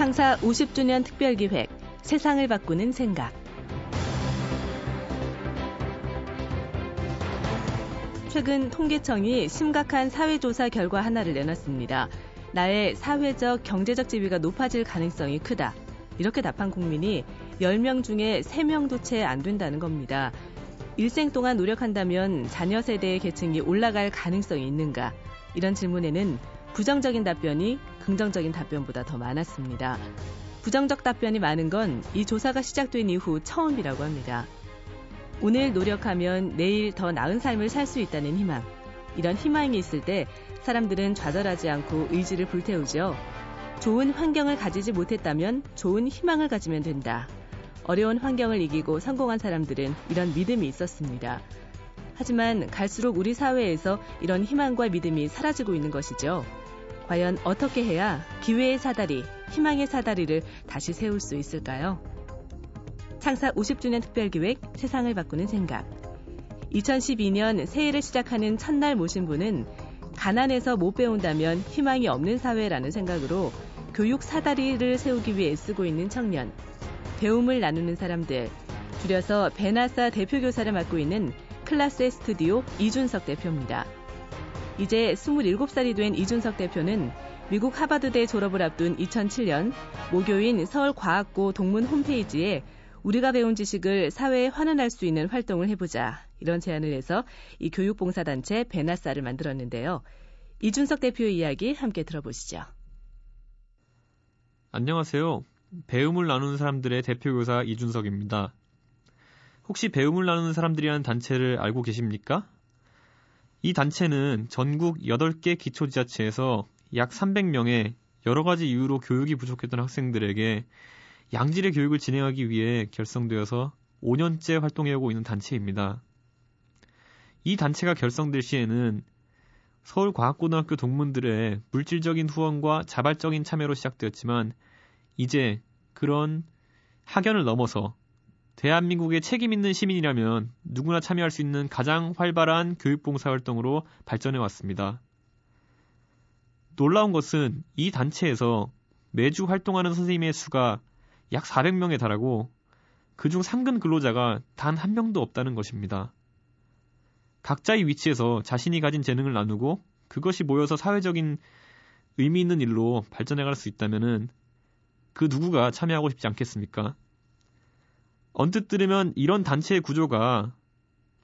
창사 50주년 특별기획 세상을 바꾸는 생각 최근 통계청이 심각한 사회조사 결과 하나를 내놨습니다. 나의 사회적, 경제적 지위가 높아질 가능성이 크다. 이렇게 답한 국민이 10명 중에 3명도 채 안 된다는 겁니다. 일생 동안 노력한다면 자녀 세대의 계층이 올라갈 가능성이 있는가? 이런 질문에는 부정적인 답변이 긍정적인 답변보다 더 많았습니다. 부정적 답변이 많은 건 이 조사가 시작된 이후 처음이라고 합니다. 오늘 노력하면 내일 더 나은 삶을 살 수 있다는 희망. 이런 희망이 있을 때 사람들은 좌절하지 않고 의지를 불태우죠. 좋은 환경을 가지지 못했다면 좋은 희망을 가지면 된다. 어려운 환경을 이기고 성공한 사람들은 이런 믿음이 있었습니다. 하지만 갈수록 우리 사회에서 이런 희망과 믿음이 사라지고 있는 것이죠. 과연 어떻게 해야 기회의 사다리, 희망의 사다리를 다시 세울 수 있을까요? 창사 50주년 특별기획 세상을 바꾸는 생각. 2012년 새해를 시작하는 첫날 모신 분은 가난해서 못 배운다면 희망이 없는 사회라는 생각으로 교육 사다리를 세우기 위해 애쓰고 있는 청년. 배움을 나누는 사람들. 줄여서 베나사 대표교사를 맡고 있는 클라스의 스튜디오 이준석 대표입니다. 이제 27살이 된 이준석 대표는 미국 하버드대 졸업을 앞둔 2007년 모교인 서울과학고 동문 홈페이지에 우리가 배운 지식을 사회에 환원할 수 있는 활동을 해보자. 이런 제안을 해서 이 교육봉사단체 베나사를 만들었는데요. 이준석 대표의 이야기 함께 들어보시죠. 안녕하세요. 배움을 나누는 사람들의 대표교사 이준석입니다. 혹시 배움을 나누는 사람들이라는 단체를 알고 계십니까? 이 단체는 전국 8개 기초지자체에서 약 300명의 여러 가지 이유로 교육이 부족했던 학생들에게 양질의 교육을 진행하기 위해 결성되어서 5년째 활동해오고 있는 단체입니다. 이 단체가 결성될 시에는 서울과학고등학교 동문들의 물질적인 후원과 자발적인 참여로 시작되었지만 이제 그런 학연을 넘어서 대한민국의 책임 있는 시민이라면 누구나 참여할 수 있는 가장 활발한 교육봉사 활동으로 발전해 왔습니다. 놀라운 것은 이 단체에서 매주 활동하는 선생님의 수가 약 400명에 달하고 그중 상근 근로자가 단 한 명도 없다는 것입니다. 각자의 위치에서 자신이 가진 재능을 나누고 그것이 모여서 사회적인 의미 있는 일로 발전해 갈 수 있다면은 그 누구가 참여하고 싶지 않겠습니까? 언뜻 들으면 이런 단체의 구조가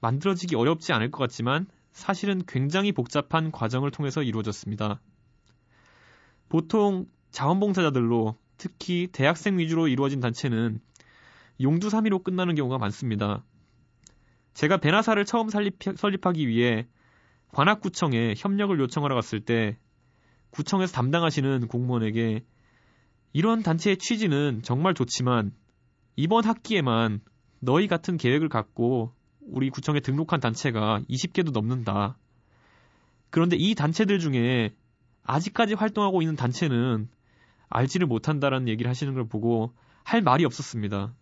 만들어지기 어렵지 않을 것 같지만 사실은 굉장히 복잡한 과정을 통해서 이루어졌습니다. 보통 자원봉사자들로 특히 대학생 위주로 이루어진 단체는 용두사미로 끝나는 경우가 많습니다. 제가 베나사를 처음 설립, 설립 하기 위해 관악구청에 협력을 요청하러 갔을 때 구청에서 담당하시는 공무원에게 이런 단체의 취지는 정말 좋지만 이번 학기에만 너희 같은 계획을 갖고 우리 구청에 등록한 단체가 20개도 넘는다. 그런데 이 단체들 중에 아직까지 활동하고 있는 단체는 알지를 못한다라는 얘기를 하시는 걸 보고 할 말이 없었습니다.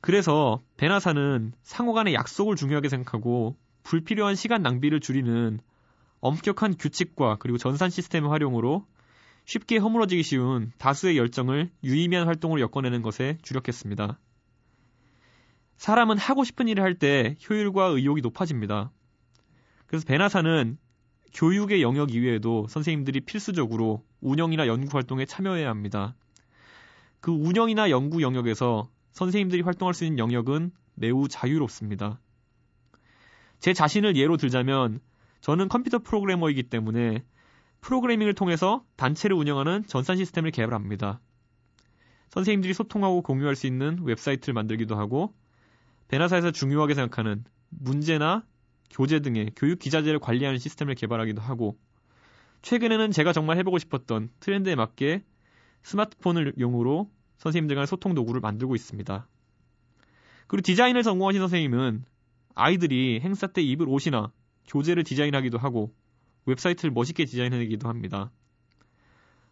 그래서 베나사는 상호 간의 약속을 중요하게 생각하고 불필요한 시간 낭비를 줄이는 엄격한 규칙과 그리고 전산 시스템의 활용으로 쉽게 허물어지기 쉬운 다수의 열정을 유의미한 활동으로 엮어내는 것에 주력했습니다. 사람은 하고 싶은 일을 할 때 효율과 의욕이 높아집니다. 그래서 베나사는 교육의 영역 이외에도 선생님들이 필수적으로 운영이나 연구 활동에 참여해야 합니다. 그 운영이나 연구 영역에서 선생님들이 활동할 수 있는 영역은 매우 자유롭습니다. 제 자신을 예로 들자면 저는 컴퓨터 프로그래머이기 때문에 프로그래밍을 통해서 단체를 운영하는 전산 시스템을 개발합니다. 선생님들이 소통하고 공유할 수 있는 웹사이트를 만들기도 하고 베나사에서 중요하게 생각하는 문제나 교재 등의 교육 기자재를 관리하는 시스템을 개발하기도 하고 최근에는 제가 정말 해보고 싶었던 트렌드에 맞게 스마트폰을 용으로 선생님들 간의 소통 도구를 만들고 있습니다. 그리고 디자인을 전공하신 선생님은 아이들이 행사 때 입을 옷이나 교재를 디자인하기도 하고 웹사이트를 멋있게 디자인해내기도 합니다.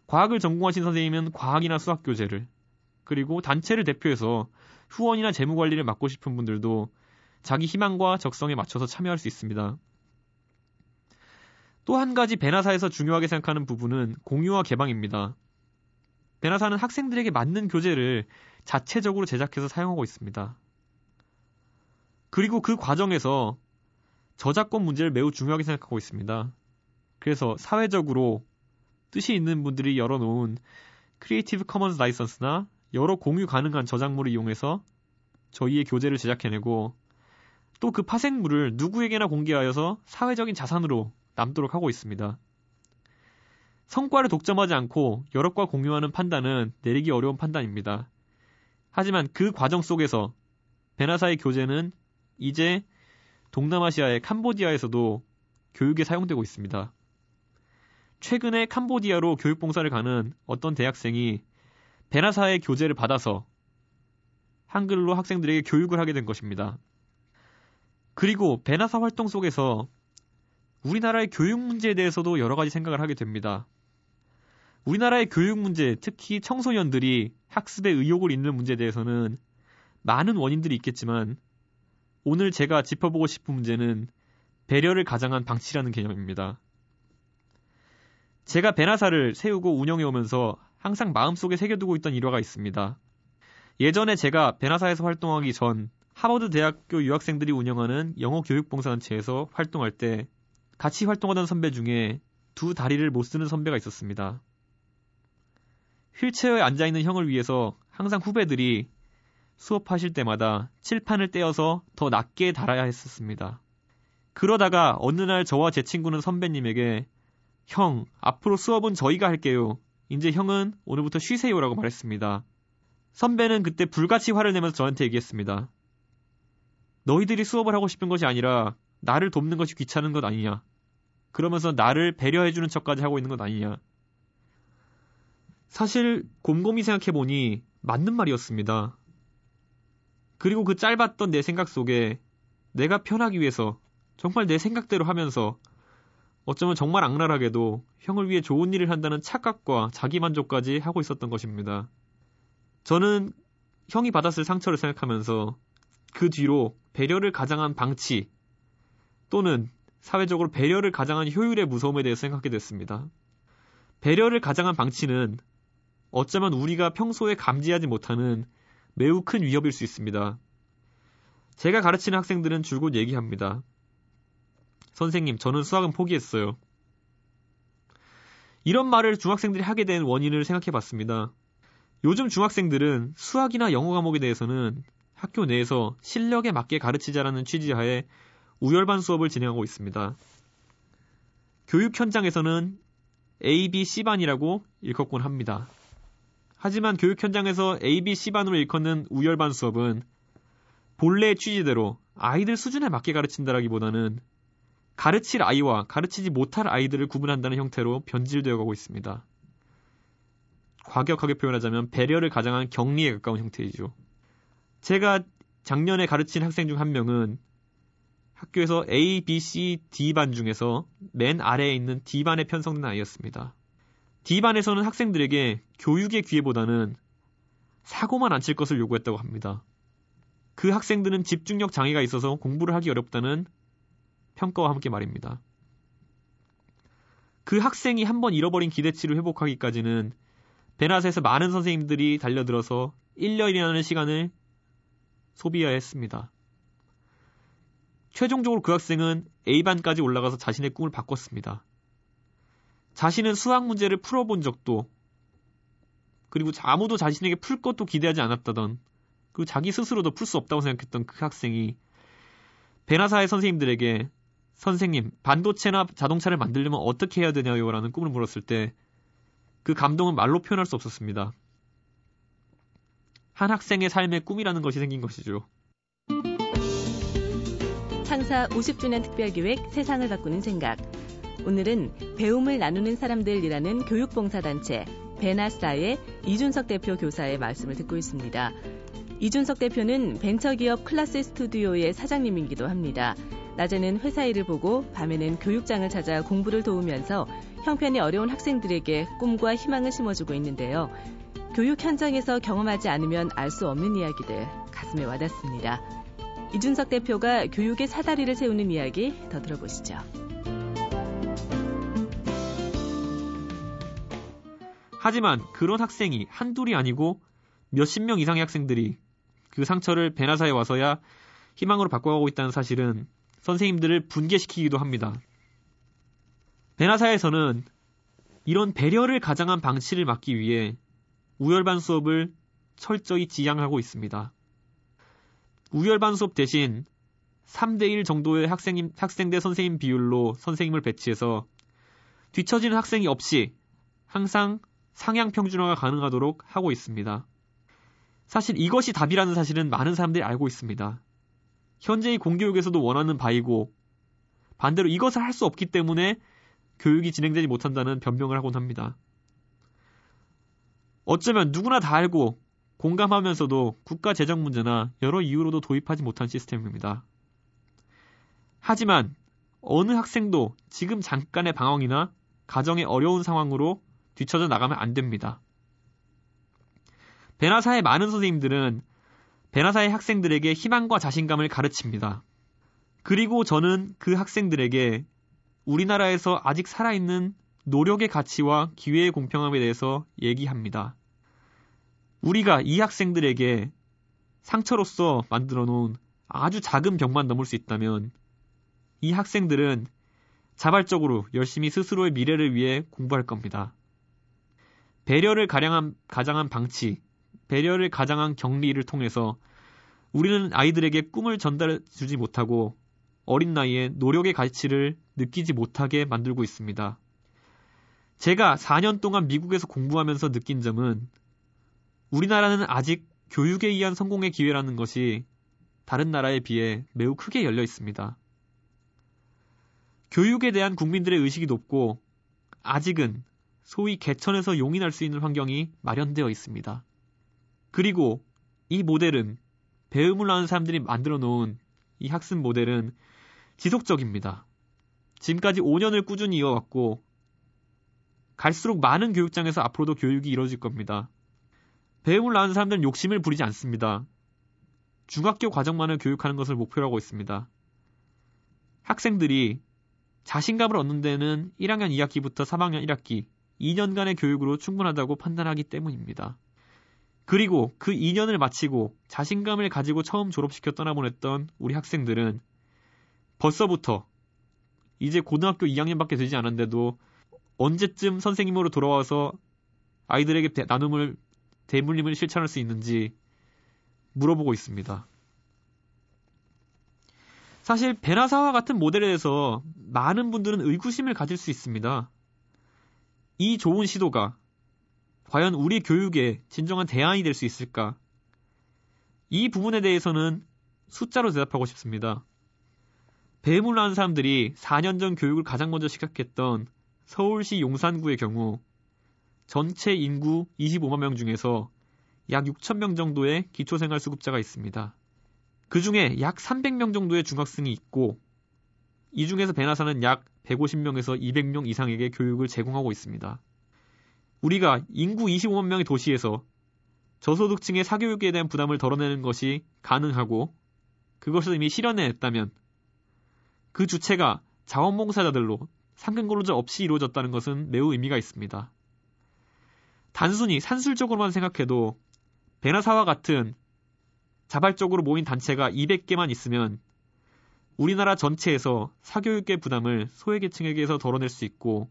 과학을 전공하신 선생님은 과학이나 수학 교재를 그리고 단체를 대표해서 후원이나 재무 관리를 맡고 싶은 분들도 자기 희망과 적성에 맞춰서 참여할 수 있습니다. 또 한 가지 베나사에서 중요하게 생각하는 부분은 공유와 개방입니다. 베나사는 학생들에게 맞는 교재를 자체적으로 제작해서 사용하고 있습니다. 그리고 그 과정에서 저작권 문제를 매우 중요하게 생각하고 있습니다. 그래서 사회적으로 뜻이 있는 분들이 열어놓은 Creative Commons 라이선스나 여러 공유 가능한 저작물을 이용해서 저희의 교재를 제작해내고 또 그 파생물을 누구에게나 공개하여서 사회적인 자산으로 남도록 하고 있습니다. 성과를 독점하지 않고 여럿과 공유하는 판단은 내리기 어려운 판단입니다. 하지만 그 과정 속에서 베나사의 교재는 이제 동남아시아의 캄보디아에서도 교육에 사용되고 있습니다. 최근에 캄보디아로 교육봉사를 가는 어떤 대학생이 베나사의 교재를 받아서 한글로 학생들에게 교육을 하게 된 것입니다. 그리고 베나사 활동 속에서 우리나라의 교육 문제에 대해서도 여러 가지 생각을 하게 됩니다. 우리나라의 교육 문제, 특히 청소년들이 학습에 의욕을 잃는 문제에 대해서는 많은 원인들이 있겠지만 오늘 제가 짚어보고 싶은 문제는 배려를 가장한 방치라는 개념입니다. 제가 베나사를 세우고 운영해 오면서 항상 마음속에 새겨두고 있던 일화가 있습니다. 예전에 제가 베나사에서 활동하기 전 하버드 대학교 유학생들이 운영하는 영어 교육 봉사단체에서 활동할 때 같이 활동하던 선배 중에 두 다리를 못 쓰는 선배가 있었습니다. 휠체어에 앉아 있는 형을 위해서 항상 후배들이 수업하실 때마다 칠판을 떼어서 더 낮게 달아야 했었습니다. 그러다가 어느 날 저와 제 친구는 선배님에게 형, 앞으로 수업은 저희가 할게요. 이제 형은 오늘부터 쉬세요라고 말했습니다. 선배는 그때 불같이 화를 내면서 저한테 얘기했습니다. 너희들이 수업을 하고 싶은 것이 아니라 나를 돕는 것이 귀찮은 것 아니냐. 그러면서 나를 배려해주는 척까지 하고 있는 것 아니냐. 사실 곰곰이 생각해보니 맞는 말이었습니다. 그리고 그 짧았던 내 생각 속에 내가 편하기 위해서 정말 내 생각대로 하면서 어쩌면 정말 악랄하게도 형을 위해 좋은 일을 한다는 착각과 자기만족까지 하고 있었던 것입니다. 저는 형이 받았을 상처를 생각하면서 그 뒤로 배려를 가장한 방치 또는 사회적으로 배려를 가장한 효율의 무서움에 대해서 생각하게 됐습니다. 배려를 가장한 방치는 어쩌면 우리가 평소에 감지하지 못하는 매우 큰 위협일 수 있습니다. 제가 가르치는 학생들은 줄곧 얘기합니다. 선생님, 저는 수학은 포기했어요. 이런 말을 중학생들이 하게 된 원인을 생각해 봤습니다. 요즘 중학생들은 수학이나 영어 과목에 대해서는 학교 내에서 실력에 맞게 가르치자라는 취지하에 우열반 수업을 진행하고 있습니다. 교육 현장에서는 A, B, C반이라고 일컫곤 합니다. 하지만 교육 현장에서 A, B, C반으로 일컫는 우열반 수업은 본래의 취지대로 아이들 수준에 맞게 가르친다라기보다는 가르칠 아이와 가르치지 못할 아이들을 구분한다는 형태로 변질되어 가고 있습니다. 과격하게 표현하자면 배려를 가장한 격리에 가까운 형태이죠. 제가 작년에 가르친 학생 중 한 명은 학교에서 A, B, C, D반 중에서 맨 아래에 있는 D반에 편성된 아이였습니다. D반에서는 학생들에게 교육의 기회보다는 사고만 안 칠 것을 요구했다고 합니다. 그 학생들은 집중력 장애가 있어서 공부를 하기 어렵다는 평가와 함께 말입니다. 그 학생이 한 번 잃어버린 기대치를 회복하기까지는 베나스에서 많은 선생님들이 달려들어서 1년이라는 시간을 소비해야 했습니다. 최종적으로 그 학생은 A반까지 올라가서 자신의 꿈을 바꿨습니다. 자신은 수학 문제를 풀어본 적도 그리고 아무도 자신에게 풀 것도 기대하지 않았다던 그리고 자기 스스로도 풀 수 없다고 생각했던 그 학생이 배나사의 선생님들에게 선생님 반도체나 자동차를 만들려면 어떻게 해야 되냐요? 라는 꿈을 물었을 때 그 감동은 말로 표현할 수 없었습니다. 한 학생의 삶의 꿈이라는 것이 생긴 것이죠. 창사 50주년 특별기획 세상을 바꾸는 생각. 오늘은 배움을 나누는 사람들이라는 교육봉사단체 베나스타의 이준석 대표 교사의 말씀을 듣고 있습니다. 이준석 대표는 벤처기업 클라스 스튜디오의 사장님이기도 합니다. 낮에는 회사 일을 보고 밤에는 교육장을 찾아 공부를 도우면서 형편이 어려운 학생들에게 꿈과 희망을 심어주고 있는데요. 교육 현장에서 경험하지 않으면 알 수 없는 이야기들 가슴에 와닿습니다. 이준석 대표가 교육의 사다리를 세우는 이야기 더 들어보시죠. 하지만 그런 학생이 한둘이 아니고 몇십 명 이상의 학생들이 그 상처를 베나사에 와서야 희망으로 바꿔가고 있다는 사실은 선생님들을 분개시키기도 합니다. 베나사에서는 이런 배려를 가장한 방치를 막기 위해 우열반 수업을 철저히 지향하고 있습니다. 우열반 수업 대신 3대1 정도의 학생, 학생 대 선생님 비율로 선생님을 배치해서 뒤처지는 학생이 없이 항상 상향 평준화가 가능하도록 하고 있습니다. 사실 이것이 답이라는 사실은 많은 사람들이 알고 있습니다. 현재의 공교육에서도 원하는 바이고 반대로 이것을 할 수 없기 때문에 교육이 진행되지 못한다는 변명을 하곤 합니다. 어쩌면 누구나 다 알고 공감하면서도 국가 재정 문제나 여러 이유로도 도입하지 못한 시스템입니다. 하지만 어느 학생도 지금 잠깐의 방황이나 가정의 어려운 상황으로 뒤쳐져 나가면 안 됩니다. 베나사의 많은 선생님들은 베나사의 학생들에게 희망과 자신감을 가르칩니다. 그리고 저는 그 학생들에게 우리나라에서 아직 살아있는 노력의 가치와 기회의 공평함에 대해서 얘기합니다. 우리가 이 학생들에게 상처로서 만들어 놓은 아주 작은 벽만 넘을 수 있다면 이 학생들은 자발적으로 열심히 스스로의 미래를 위해 공부할 겁니다. 배려를 가량한, 가장한 방치, 배려를 가장한 격리를 통해서 우리는 아이들에게 꿈을 전달해 주지 못하고 어린 나이에 노력의 가치를 느끼지 못하게 만들고 있습니다. 제가 4년 동안 미국에서 공부하면서 느낀 점은 우리나라는 아직 교육에 의한 성공의 기회라는 것이 다른 나라에 비해 매우 크게 열려 있습니다. 교육에 대한 국민들의 의식이 높고 아직은 소위 개천에서 용인할 수 있는 환경이 마련되어 있습니다. 그리고 이 모델은 배움을 하는 사람들이 만들어 놓은 이 학습 모델은 지속적입니다. 지금까지 5년을 꾸준히 이어왔고 갈수록 많은 교육장에서 앞으로도 교육이 이루어질 겁니다. 배움을 낳은 사람들은 욕심을 부리지 않습니다. 중학교 과정만을 교육하는 것을 목표로 하고 있습니다. 학생들이 자신감을 얻는 데는 1학년 2학기부터 3학년 1학기 2년간의 교육으로 충분하다고 판단하기 때문입니다. 그리고 그 2년을 마치고 자신감을 가지고 처음 졸업시켜 떠나보냈던 우리 학생들은 벌써부터 이제 고등학교 2학년밖에 되지 않았는데도 언제쯤 선생님으로 돌아와서 아이들에게 대, 나눔을 대물림을 실천할 수 있는지 물어보고 있습니다. 사실 베나사와 같은 모델에 대해서 많은 분들은 의구심을 가질 수 있습니다. 이 좋은 시도가 과연 우리 교육에 진정한 대안이 될 수 있을까? 이 부분에 대해서는 숫자로 대답하고 싶습니다. 배움을 한 사람들이 4년 전 교육을 가장 먼저 시작했던 서울시 용산구의 경우 전체 인구 25만 명 중에서 약 6천 명 정도의 기초생활수급자가 있습니다. 그 중에 약 300명 정도의 중학생이 있고 이 중에서 베나사는 약 150명에서 200명 이상에게 교육을 제공하고 있습니다. 우리가 인구 25만 명의 도시에서 저소득층의 사교육에 대한 부담을 덜어내는 것이 가능하고 그것을 이미 실현해냈다면 그 주체가 자원봉사자들로 상근 근로자 없이 이루어졌다는 것은 매우 의미가 있습니다. 단순히 산술적으로만 생각해도 베나사와 같은 자발적으로 모인 단체가 200개만 있으면 우리나라 전체에서 사교육의 부담을 소외계층에게서 덜어낼 수 있고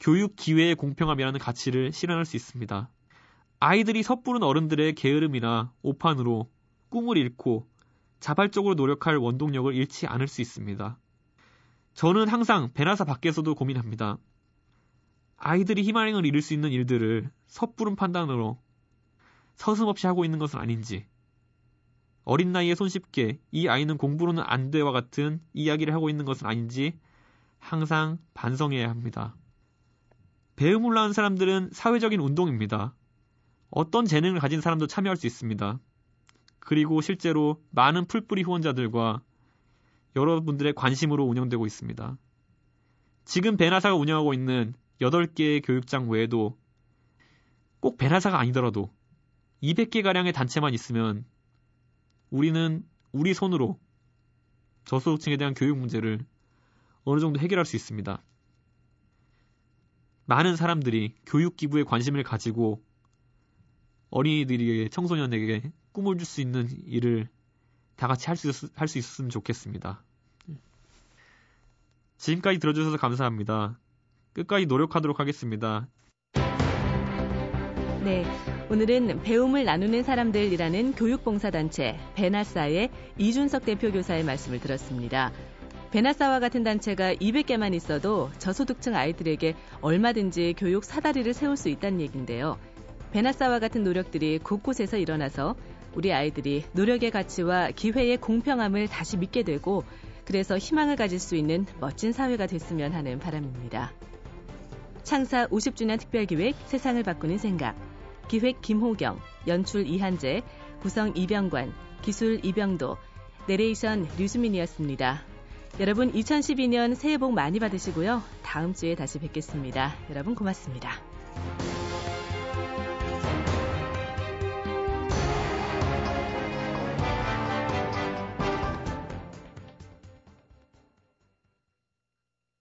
교육 기회의 공평함이라는 가치를 실현할 수 있습니다. 아이들이 섣부른 어른들의 게으름이나 오판으로 꿈을 잃고 자발적으로 노력할 원동력을 잃지 않을 수 있습니다. 저는 항상 베나사 밖에서도 고민합니다. 아이들이 희망을 잃을 수 있는 일들을 섣부른 판단으로 서슴없이 하고 있는 것은 아닌지, 어린 나이에 손쉽게 이 아이는 공부로는 안 돼와 같은 이야기를 하고 있는 것은 아닌지 항상 반성해야 합니다. 배움을 낳은 사람들은 사회적인 운동입니다. 어떤 재능을 가진 사람도 참여할 수 있습니다. 그리고 실제로 많은 풀뿌리 후원자들과 여러분들의 관심으로 운영되고 있습니다. 지금 베나사가 운영하고 있는 8개의 교육장 외에도 꼭 베나사가 아니더라도 200개가량의 단체만 있으면 우리는 우리 손으로 저소득층에 대한 교육 문제를 어느 정도 해결할 수 있습니다. 많은 사람들이 교육 기부에 관심을 가지고 어린이들에게 청소년에게 꿈을 줄 수 있는 일을 다 같이 할 수 할 수 있었으면 좋겠습니다. 지금까지 들어주셔서 감사합니다. 끝까지 노력하도록 하겠습니다. 네. 오늘은 배움을 나누는 사람들이라는 교육봉사단체 베나사의 이준석 대표 교사의 말씀을 들었습니다. 베나사와 같은 단체가 200개만 있어도 저소득층 아이들에게 얼마든지 교육 사다리를 세울 수 있다는 얘기인데요. 베나사와 같은 노력들이 곳곳에서 일어나서 우리 아이들이 노력의 가치와 기회의 공평함을 다시 믿게 되고 그래서 희망을 가질 수 있는 멋진 사회가 됐으면 하는 바람입니다. 창사 50주년 특별기획 세상을 바꾸는 생각 기획 김호경, 연출 이한재, 구성 이병관, 기술 이병도, 내레이션 류수민이었습니다. 여러분 2012년 새해 복 많이 받으시고요. 다음 주에 다시 뵙겠습니다. 여러분 고맙습니다.